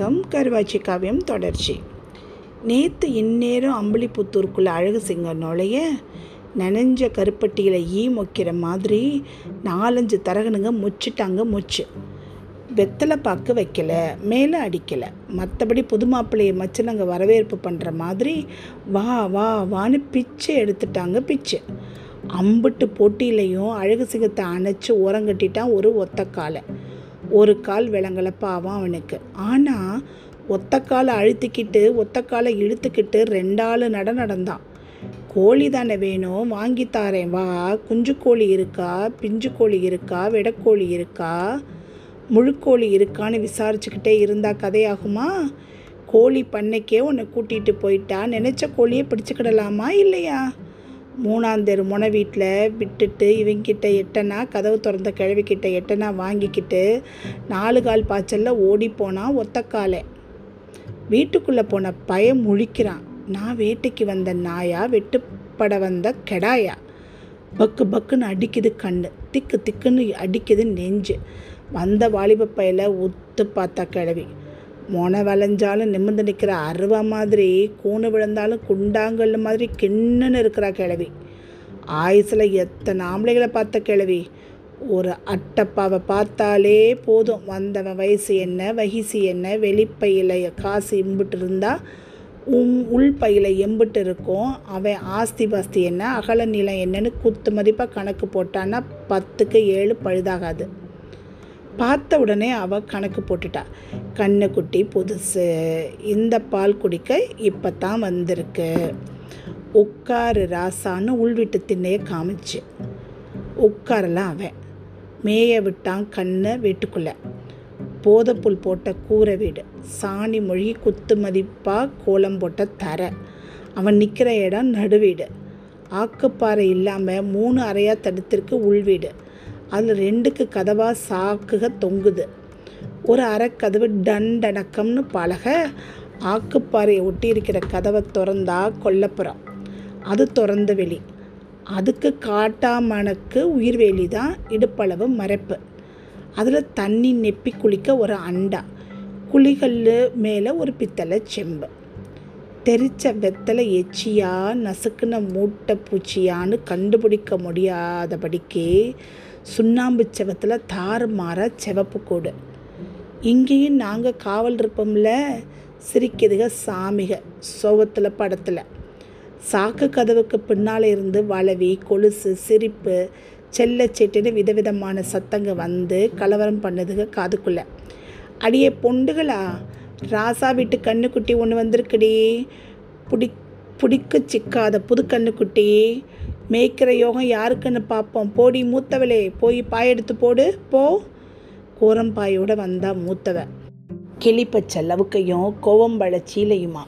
வணக்கம். கருவாச்சி காவியம் தொடர்ச்சி. நேற்று இந்நேரம் அம்பளிப்புத்தூருக்குள்ளே அழகு சிங்கம் நுழைய நனைஞ்ச கருப்பட்டியில் ஈ மொக்கிற மாதிரி நாலஞ்சு தரகனுங்க முச்சிட்டாங்க முச்சு. வெத்தலை பாக்கு வைக்கல மேலே அடிக்கலை. மற்றபடி புது மாப்பிள்ளையை மச்சனங்க வரவேற்பு பண்ணுற மாதிரி வா வா வான்னு பிச்சை எடுத்துட்டாங்க பிச்சை. அம்பட்டு போட்டியிலையும் அழகு சிங்கத்தை அணைச்சி ஓரங்கட்டிட்டான் ஒரு ஒத்த காலை ஒரு கால் விளங்கலை பாவம் அவனுக்கு. ஆனால் ஒத்த காலை அழுத்திக்கிட்டு ஒத்த காலை இழுத்துக்கிட்டு ரெண்டாள் நட நடந்தான் கோழி தானே வேணும்? வாங்கி தாரேன். வா குஞ்சு கோழி இருக்கா? பிஞ்சு கோழி இருக்கா? வெடக்கோழி இருக்கா? முழுக்கோழி இருக்கான்னு விசாரிச்சுக்கிட்டே இருந்தால் கதையாகுமா? கோழி பண்ணைக்கே உன்னை கூட்டிகிட்டு போயிட்டா. நினச்ச கோழியை பிடிச்சிக்கிடலாமா இல்லையா? மூணாந்தெரு முனை வீட்டில் விட்டுட்டு இவங்கிட்ட எட்டனா கதவு திறந்த கிழவிக்கிட்ட எட்டனா வாங்கிக்கிட்டு நாலு கால் பாய்ச்சலில் ஓடி போனான் ஒத்தக்காலை. வீட்டுக்குள்ளே போன பயம் முழிக்கிறான். நான் வேட்டைக்கு வந்த நாயா? வெட்டுப்பட வந்த கெடாயா? பக்கு பக்குன்னு அடிக்குது கண்ணு. திக்கு திக்குன்னு அடிக்குது நெஞ்சு. வந்த வாலிப பையில ஒத்து பார்த்தா கிழவி. முனை வளைஞ்சாலும் நிமிர்ந்து நிற்கிற அருவா மாதிரி கூணு விழுந்தாலும் குண்டாங்கல் மாதிரி கிண்ணுன்னு இருக்கிறா கிழவி. ஆயுசில் எத்தனை ஆம்பளைகளை பார்த்த கிழவி? ஒரு அட்டப்பாவை பார்த்தாலே போதும். வந்தவன் வயசு என்ன வகிசு என்ன வெளிப்பையில் காசு இம்புட்டு இருந்தால் உம் உள்பையில் எம்பிட்டு இருக்கும். அவன் ஆஸ்தி பாஸ்தி என்ன அகல நிலம் என்னன்னு குத்து மதிப்பாக கணக்கு போட்டான்னா பத்துக்கு ஏழு பழுதாகாது. பார்த்த உடனே அவள் கணக்கு போட்டுட்டா. கண்ணுக்குட்டி புதுசு. இந்த பால் குடிக்க இப்போ தான் வந்திருக்கு. உட்காரு ராசான்னு உள்வீட்டு திண்ணையை காமிச்சு. உட்காரலாம் அவன் மேய விட்டான் கண்ணை வீட்டுக்குள்ளே. போதப்புல் போட்ட கூரை வீடு. சாணி மொழி குத்து மதிப்பாக கோலம் போட்ட தரை. அவன் நிற்கிற இடம் நடுவீடு. ஆக்குப்பாறை இல்லாமல் மூணு அறையாக தடுத்திருக்கு உள்வீடு அதில் ரெண்டுக்கு கதவாக சாக்குக தொங்குது. ஒரு அரைக்கதவு டண்டணக்கம்னு பழக ஆக்குப்பாறையை ஒட்டி இருக்கிற கதவை திறந்தா கொல்லப்புறம் அது திறந்த வெளி. அதுக்கு காட்டாமணக்கு உயிர்வேலி தான் இடுப்பளவு மறைப்பு. அதில் தண்ணி நெப்பி குளிக்க ஒரு அண்டா. குழிகள் மேலே ஒரு பித்தளை செம்பு. தெரிச்ச வெத்தலை எச்சியா நசுக்குன மூட்டை பூச்சியான்னு கண்டுபிடிக்க முடியாதபடிக்கே சுண்ணாம்பு செவத்தில் தாறுமாற செவப்பு கூடு. இங்கேயும் நாங்கள் காவல் இருப்போம்ல? சிரிக்குதுக சாமிக சோவத்தில் படத்தில். சாக்கு கதவுக்கு பின்னால் இருந்து வளவி கொலுசு சிரிப்பு செல்ல செட்டுன்னு விதவிதமான சத்தங்க வந்து கலவரம் பண்ணுதுக காதுக்குள்ளே. அடியே பொண்டுகளா? ராசா வீட்டு கண்ணுக்குட்டி ஒன்று வந்திருக்குடி. பிடி பிடிக்க சிக்காத புது கண்ணுக்குட்டி. மேய்க்கிற யோகம் யாருக்குன்னு பார்ப்போம். போடி மூத்தவளே போய் பாய் எடுத்து போடு. போ. கோரம்பாயோட வந்தா மூத்தவ. கிளிப்பச்சை லவுக்கையும் கோவம்பழ சீலையுமா?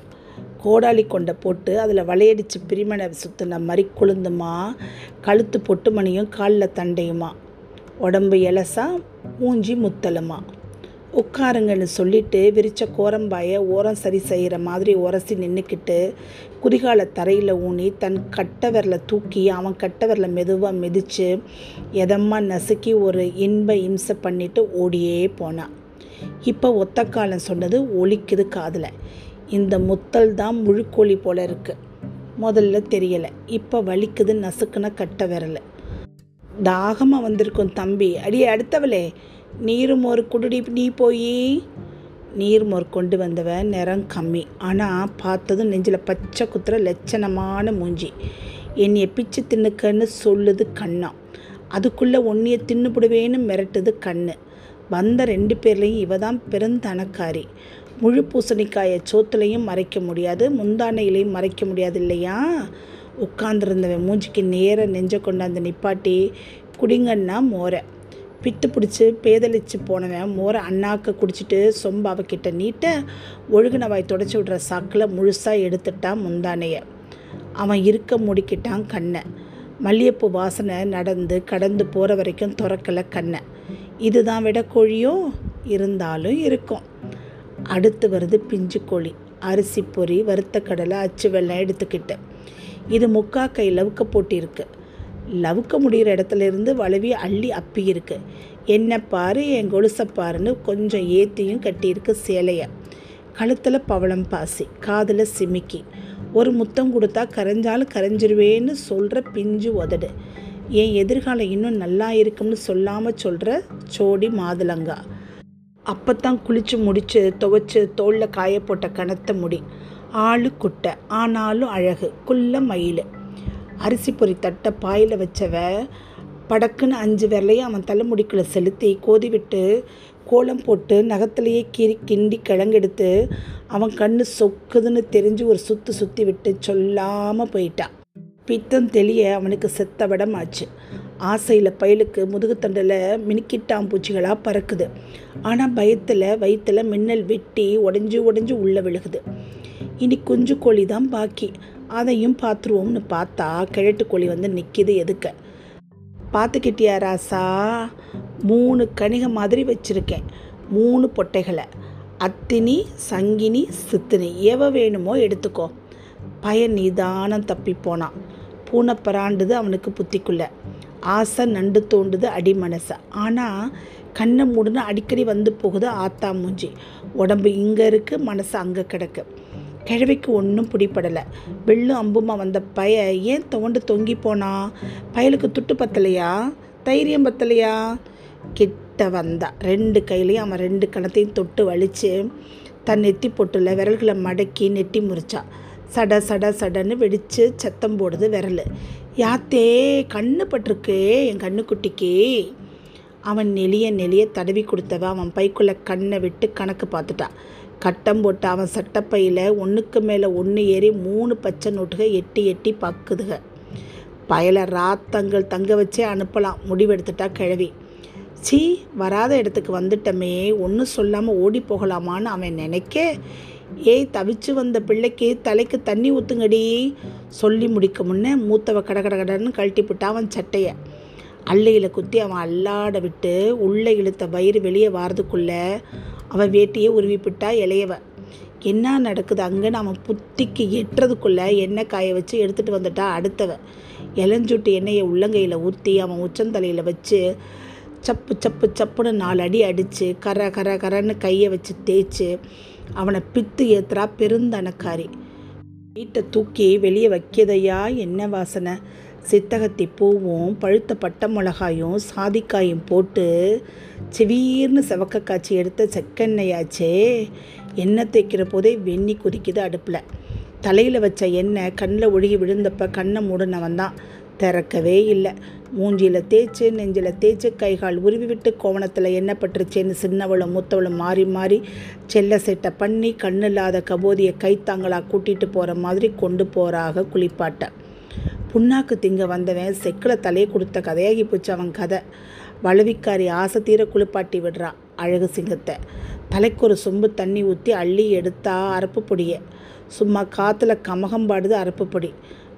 கோடாலி கொண்டை போட்டு அதில் வளையடிச்சு பிரிமனை சுற்றின மாதிரி குளுந்துமா கழுத்து பொட்டுமணியும் காலில் தண்டையுமா? உடம்பு எலசா மூஞ்சி முத்தலுமா? உட்காருங்கன்னு சொல்லிட்டு விரித்த கோரம்பாயை ஓரம் சரி செய்கிற மாதிரி உரசி நின்றுக்கிட்டு குறிகால தரையில் ஊனி தன் கட்டை விரலை தூக்கி அவன் கட்டை விரலை மெதுவாக மிதித்து எதமாக நசுக்கி ஒரு இன்ப இம்சை பண்ணிட்டு ஓடியே போனான் இப்போ ஒத்தக்காலம் சொன்னது ஒலிக்குது காதில். இந்த முத்தல் தான் முழுக்கோழி போல இருக்குது முதல்ல தெரியலை. இப்போ வலிக்குது நசுக்குன கட்ட விரல் தாகமாக வந்திருக்கும் தம்பி. அடியே அடுத்தவளே. நீரும் ஒரு குடுடி நீ போய். நீர்மோர் கொண்டு வந்தவன் நிறம் கம்மி. ஆனால் பார்த்ததும் நெஞ்சில் பச்சை குத்துற லட்சணமான மூஞ்சி. என்னைய பிச்சு தின்னுக்கன்னு சொல்லுது கண்ணா. அதுக்குள்ளே ஒன்றைய தின்னுபிடுவேன்னு மிரட்டுது கண்ணு. வந்த ரெண்டு பேர்லேயும் இவ தான் பெருந்தனக்காரி. முழு பூசணிக்காயை சோத்துலையும் மறைக்க முடியாது முந்தானையிலையும் மறைக்க முடியாது இல்லையா? உட்காந்துருந்தவன் மூஞ்சிக்கு நேர நெஞ்ச கொண்டாந்து நிப்பாட்டி குடிங்கன்னா மோரை. பித்து பிடிச்சி பேதலிச்சு போனவன் மோரை அண்ணாக்க குடிச்சிட்டு சொம்பு அவகிட்ட நீட்ட ஒழுகுன வாய் தொடச்சி விடுற சாக்கில் முழுசாக எடுத்துட்டான் முந்தானைய. அவன் இருக்க முடிக்கிட்டான் கண்ணை. மல்லிகைப்பூ வாசனை நடந்து கடந்து போகிற வரைக்கும் திறக்கலை கண்ணை. இதுதான் விட கோழியோ? இருந்தாலும் இருக்கும். அடுத்து வருது பிஞ்சு கோழி. அரிசி பொறி வறுத்த கடலை அச்சு வெள்ளம் எடுத்துக்கிட்டு. இது முக்கா கை லவுக்க போட்டிருக்கு. லவுக்க முடிகிற இடத்துல இருந்து வளவி அள்ளி அப்பி இருக்கு என்ன பாரு என் கொலுசை பாருன்னு கொஞ்சம் ஏத்தியும் கட்டியிருக்கு சேலையை. கழுத்தில் பவளம் பாசி காதில் சிமிக்கி. ஒரு முத்தம் கொடுத்தா கரைஞ்சாலும் கரைஞ்சிருவேன்னு சொல்கிற பிஞ்சு உதடு. என் எதிர்காலம் இன்னும் நல்லா இருக்கும்னு சொல்லாமல் சொல்கிற சோடி மாதுளங்கா. அப்போத்தான் குளித்து முடித்து துவைச்சு தோளில் காய போட்ட கனத்த முடி. ஆளு குட்டை ஆனாலும் அழகு குள்ள மயில். அரிசி பொறி தட்டை பாயில் வச்சவ படக்குன்னு அஞ்சு விரலையும் அவன் தலைமுடிக்குள்ளே செலுத்தி கோதி விட்டு கோலம் போட்டு நகத்திலேயே கீறி கிண்டி கிழங்கெடுத்து அவன் கண்ணு சொக்குதுன்னு தெரிஞ்சு ஒரு சுற்று சுற்றி விட்டு சொல்லாமல் போயிட்டான் பித்தம் தெளிய அவனுக்கு செத்த விடம் ஆச்சு. ஆசையில் பயலுக்கு முதுகுத்தண்டில் மினுக்கிட்டாம் பூச்சிகளாக பறக்குது. ஆனால் பயத்தில் வயிற்றில் மின்னல் வெட்டி உடஞ்சி உடஞ்சி உள்ளே விழுகுது. இனி குஞ்சு கோழி தான் பாக்கி. அதையும் பார்த்துருவோம்னு பார்த்தா கிழட்டு கோழி வந்து நிற்கிது எதுக்க? பார்த்துக்கிட்டியா ராசா? மூணு கணிக மாதிரி வச்சுருக்கேன். மூணு பொட்டைகளை. அத்தினி சங்கினி சித்தினி. எவ வேணுமோ எடுத்துக்கோ. பயன் நிதானம் தப்பி போனான் பூனை பராண்டுது அவனுக்கு புத்திக்குள்ள. ஆசை நண்டு தோண்டுது அடி மனசை. ஆனால் கண்ணை மூடுன்னு அடிக்கடி வந்து போகுது ஆத்தா மூஞ்சி. உடம்பு இங்கே இருக்குது மனசு அங்கே கிடக்கு. கிழவிக்கு ஒன்றும் பிடிப்படலை வெள்ளும் அம்புமா வந்த பய ஏன் தோண்டு தொங்கி போனா? பயலுக்கு துட்டு பத்தலையா? தைரியம் பத்தலையா? கிட்ட வந்தா. ரெண்டு கையிலையும் அவன் ரெண்டு கணத்தையும் தொட்டு வலித்து தன் நெத்தி பொட்டில் விரல்களை மடக்கி நெட்டி முறிச்சா. சட சட சடன்னு வெடித்து சத்தம் போடுது விரல். யாத்தே கண்ணு பட்டிருக்கே என் கண்ணுக்குட்டிக்கு. அவன் நெளிய நெளிய தடவி கொடுத்தவ அவன் பைக்குள்ளே கண்ணை விட்டு கணக்கு பார்த்துட்டான் கட்டம் போட்டு அவன் சட்டப்பையில் ஒன்றுக்கு மேலே ஒன்று ஏறி மூணு பச்சை நோட்டுக எட்டி எட்டி பக்குதுக. பயல ராத்தங்கள் தங்க வச்சே அனுப்பலாம். முடிவெடுத்துட்டா கிழவி. சீ வராத இடத்துக்கு வந்துட்டமே. ஒன்றும் சொல்லாமல் ஓடி போகலாமான்னு அவன் நினைக்க. ஏய் தவிச்சு வந்த பிள்ளைக்கு தலைக்கு தண்ணி ஊற்றுங்கடி சொல்லி முடிக்க முன்னே மூத்தவ கட கட கழட்டி விட்டா அவன் சட்டையை. அல்லையில் குத்தி அவன் அல்லாட விட்டு உள்ளே இழுத்த வயிறு வெளியே வாரதுக்குள்ளே அவன் வேட்டியை உருவிப்பிட்டா இளையவ. என்ன நடக்குது? அங்கே நம்ம புத்திக்கு எட்டுறதுக்குள்ளே எண்ணெய் காய வச்சு எடுத்துகிட்டு வந்துட்டா? அடுத்தவ. இளஞ்சுட்டு எண்ணெயை உள்ளங்கையில் ஊற்றி அவன் உச்சந்தலையில் வச்சு சப்பு சப்பு சப்புன்னு நாலு அடி அடித்து கர கர கரன்னு கையை வச்சு தேய்ச்சி அவனை பித்து ஏத்துறா பெருந்தனக்காரி. வீட்டை தூக்கி வெளியே வைக்கியதையா? என்ன வாசனை? சித்தகத்தி பூவும் பழுத்த பட்டை மிளகாயும் சாதிக்காயும் போட்டு சிவீர்னு செவக்க காய்ச்சி எடுத்த செக்கெண்ணெயாச்சே. எண்ணெய் தேய்க்கிற போதே வெந்நி குதிக்குது அடுப்பில். தலையில் வச்ச எண்ணெய் கண்ணில் ஒழுகி விழுந்தப்ப கண்ணை மூடினவன் தான். திறக்கவே இல்லை. மூஞ்சியில் தேய்ச்சி நெஞ்சில் தேய்ச்சி கைகால் உருவி விட்டு கோவணத்தில் எண்ணெய் பட்டுருச்சேன்னு சின்னவளும் மூத்தவளும் மாறி மாறி செல்ல செட்டை பண்ணி கண்ணில்லாத கபோதியை கைத்தாங்களாக கூட்டிகிட்டு போகிற மாதிரி கொண்டு போகிறாக குளிப்பாட்ட. புண்ணாக்கு திங்க வந்தவன் செக்கில் தலையை கொடுத்த கதையாகி போச்சு அவன் கதை. வளவிக்காரி ஆசை தீர குளிப்பாட்டி விடுறா அழகு சிங்கத்தை. தலைக்கு ஒரு சொம்பு தண்ணி ஊற்றி அள்ளி எடுத்தா அரப்பு பொடியை சும்மா காற்றுல கமகம் பாடுது அரப்பு பொடி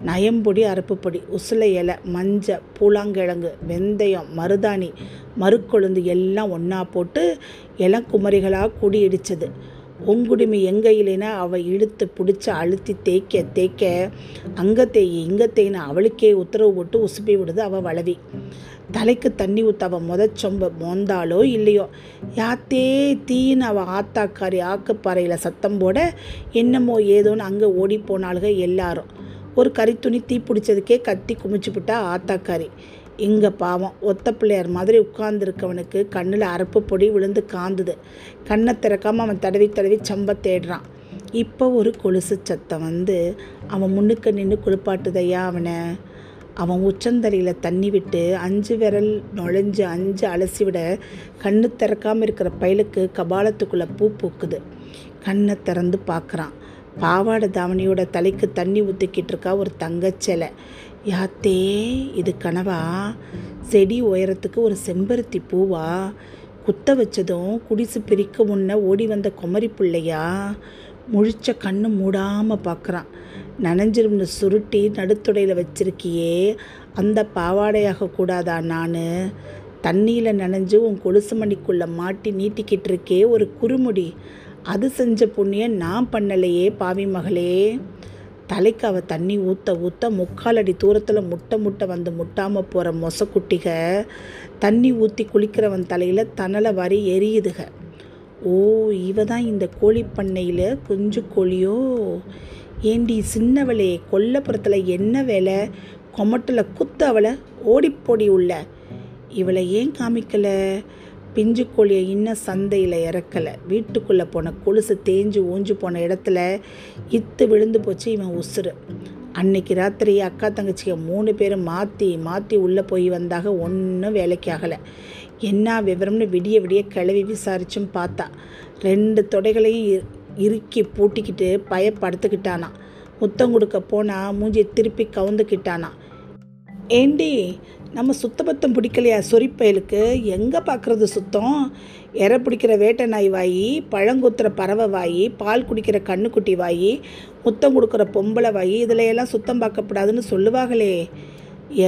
நயம்பொடி அரப்பு பொடி உசுலை இலை மஞ்சள் பூலாங்கிழங்கு வெந்தயம் மருதாணி மறுக்கொழுந்து எல்லாம் ஒன்றா போட்டு இளங்குமரிகளாக கூடி இடிச்சது. உங்குடுமி இல்லைன்னா அவள் இழுத்து பிடிச்சி அழுத்தி தேய்க்க தேய்க்க அங்கே தேய் இங்கே தேய்னு அவளுக்கே உத்தரவு போட்டு உசுப்பி விடுது அவள் வளவி. தலைக்கு தண்ணி ஊற்ற அவள் முத சொம்ப மோந்தாலோ இல்லையோ? யாத்தே தீன்னு அவள் ஆத்தாக்காரி ஆக்குப்பாறையில் சத்தம் போட என்னமோ ஏதோன்னு அங்கே ஓடி போனாளுக எல்லாரும். ஒரு கறித்துணி தீ பிடிச்சதுக்கே கத்தி குமிச்சுப்பிட்டா ஆத்தாக்காரி. இங்கே பாவம் ஒத்த பிள்ளையார் மாதிரி உட்கார்ந்துருக்கவனுக்கு கண்ணில் அரப்பு பொடி விழுந்து காந்துது. கண்ணை திறக்காமல் அவன் தடவி தடவி சம்ப தேடுறான். இப்போ ஒரு கொலுசு சத்தம் வந்து அவன் முன்னுக்கு நின்று குளிப்பாட்டுதையா அவனை? அவன் உச்சந்தலையில் தண்ணி விட்டு அஞ்சு விரல் நுழைஞ்சு அஞ்சு அலசி விட கண்ணு திறக்காமல் இருக்கிற பயலுக்கு கபாலத்துக்குள்ளே பூ பூக்குது. கண்ணை திறந்து பார்க்குறான் பாவாடை தாவணியோட தலைக்கு தண்ணி ஊற்றிக்கிட்டு இருக்கா ஒரு தங்கச்சிலை யாத்தே இது கனவா? செடி உயரத்துக்கு ஒரு செம்பருத்தி பூவா? குத்த வச்சதும் குடிசு பிரிக்க முன்ன ஓடி வந்த குமரி பிள்ளையா? முழிச்ச கண்ணு மூடாமல் பார்க்குறான் நனைஞ்சிரும்னு சுருட்டி நடுத்துடையில் வச்சிருக்கியே அந்த பாவாடையாக கூடாதா நான்? தண்ணியில் நனைஞ்சு உன் கொலுசு மணிக்குள்ளே மாட்டி நீட்டிக்கிட்டு இருக்கே ஒரு குறுமுடி. அது செஞ்ச புண்ணியம் நான் பண்ணலையே பாவி மகளே. தலைக்கு அவள் தண்ணி ஊற்ற ஊற்ற முக்கால் அடி தூரத்தில் முட்டை முட்டை வந்து முட்டாமல் போகிற மொசக்குட்டிக தண்ணி ஊற்றி குளிக்கிறவன் தலையில் தணலை வரி எரியுதுக. ஓ இவ தான் இந்த கோழிப்பண்ணையில் குஞ்சு கோழியோ? ஏண்டி சின்னவளே கொல்லப்புறத்தில் என்ன வேலை? கொமட்டில் குத்து அவளை ஓடிப்போடி உள்ள. இவளை ஏன் காமிக்கலை? பிஞ்சு கோழியை இன்னும் சந்தையில் இறக்கலை. வீட்டுக்குள்ளே போன கொலுசு தேஞ்சு ஊஞ்சு போன இடத்துல இத்து விழுந்து போச்சு இவன் உசுறு. அன்னைக்கு ராத்திரி அக்கா தங்கச்சியை மூணு பேரும் மாற்றி மாற்றி உள்ளே போய் வந்தாக ஒன்றும் வேலைக்கு ஆகலை. என்ன விவரம்னு விடிய விடிய கிளவி விசாரிச்சும் பார்த்தா. ரெண்டு தொடைகளையும் இ- இறுக்கி பூட்டிக்கிட்டு பயப்படுத்துக்கிட்டானா. முத்தம் கொடுக்க போனால் மூஞ்சியை திருப்பி கவுந்துக்கிட்டானா. ஏண்டி நம்ம சுத்தபத்தம் பிடிக்கலையா சொரிப்பயலுக்கு? எங்கே பார்க்குறது சுத்தம்? எரை பிடிக்கிற வேட்டை நாய் வாயி பழங்குத்துற பறவை வாயி பால் குடிக்கிற கண்ணுக்குட்டி வாயி முத்தம் கொடுக்குற பொம்பளை வாயி இதில் எல்லாம் சுத்தம் பார்க்கப்படாதுன்னு சொல்லுவாங்களே.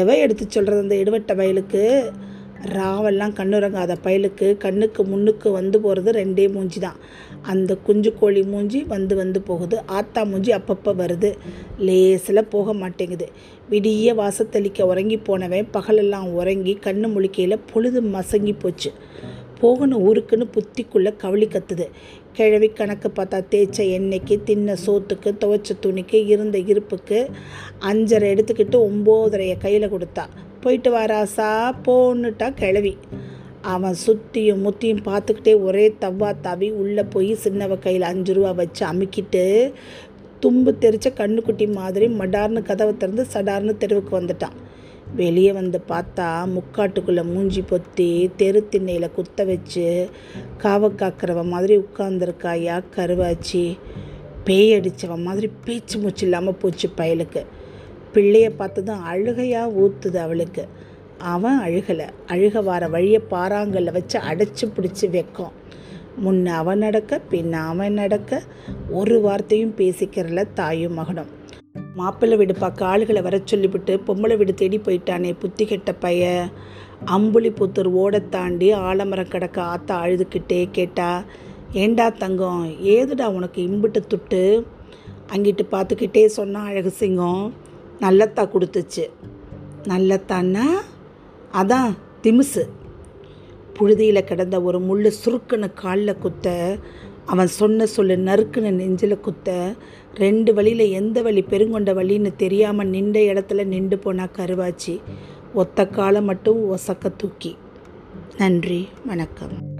எவ எடுத்து சொல்கிறது அந்த இடுவட்ட வயலுக்கு? ராவெல்லாம் கண்ணுறங்காத பயலுக்கு கண்ணுக்கு முன்னுக்கு வந்து போகிறது ரெண்டே மூஞ்சி தான் அந்த குஞ்சு கோழி மூஞ்சி வந்து வந்து போகுது. ஆத்தா மூஞ்சி அப்பப்போ வருது. லேசில் போக மாட்டேங்குது. விடிய வாசத்தளிக்க உறங்கி போனவன் பகலெல்லாம் உறங்கி கண்ணு முழிக்கையில் பொழுது மசங்கி போச்சு. போகணும் ஊருக்குன்னு புத்திக்குள்ளே கவலி கத்துது. கிழவி கணக்கு பார்த்தா தேய்ச்ச எண்ணெய்க்கு தின்ன சோத்துக்கு துவைச்ச துணிக்கு இருந்த இருப்புக்கு அஞ்சரை எடுத்துக்கிட்டு ஒம்போதரையை கையில் கொடுத்தா. போயிட்டு வாராசா போன்னுட்டா கிழவி. அவன் சுற்றியும் முத்தியும் பார்த்துக்கிட்டே ஒரே தவ்வா தவி உள்ளே போய் சின்னவ கையில் அஞ்சு ரூபா வச்சு அமுக்கிட்டு தும்பு தெரிச்ச கண்ணுக்குட்டி மாதிரி மடார்னு கதவை திறந்து சடார்னு தெருவுக்கு வந்துட்டான். வெளியே வந்து பார்த்தா முக்காட்டுக்குள்ளே மூஞ்சி பொத்தி தெரு திண்ணையில் குத்த வச்சு காவ காக்கிறவ மாதிரி உட்காந்துருக்காயா கருவாச்சி. பேய் அடித்தவன் மாதிரி பேச்சு மூச்சு இல்லாமல் போச்சு பயலுக்கு. பிள்ளைய பார்த்ததும் அழுகையாக ஊத்துது அவளுக்கு. அவன் அழுகலை. அழுக வார வழியை பாறாங்கல்ல வச்சு அடைச்சி பிடிச்சி வைக்கும். முன்ன அவன் நடக்க பின்ன அவன் நடக்க ஒரு வார்த்தையும் பேசிக்கிறல தாயும் மகனும். மாப்பிள்ளை வீடு பார்க்க ஆளுகளை வர சொல்லிவிட்டு பொம்பளை வீடு தேடி போயிட்டானே புத்தி கெட்ட பைய. அம்புலி புத்தூர் ஓட தாண்டி ஆலமரம் கிடக்க ஆத்தா அழுதுகிட்டே கேட்டா ஏண்டா தங்கம் ஏதுடா உனக்கு இம்புட்டு துட்டு? அங்கிட்டு பார்த்துக்கிட்டே சொன்னான் அழகு சிங்கம். நல்லத்தா கொடுத்துச்சு. நல்லத்தான்னா? அதான் திமுசு. புழுதியில் கிடந்த ஒரு முள்ளு சுருக்குன்னு காலில் குத்த அவன் சொன்ன சொல்லு நறுக்குன்னு நெஞ்சில் குத்த ரெண்டு வழியில் எந்த வழி பெருங்கொண்ட வழின்னு தெரியாமல் நின்ற இடத்துல நின்று போனா கருவாச்சி. ஒத்த காலை மட்டும் ஒசக்க தூக்கி. நன்றி வணக்கம்.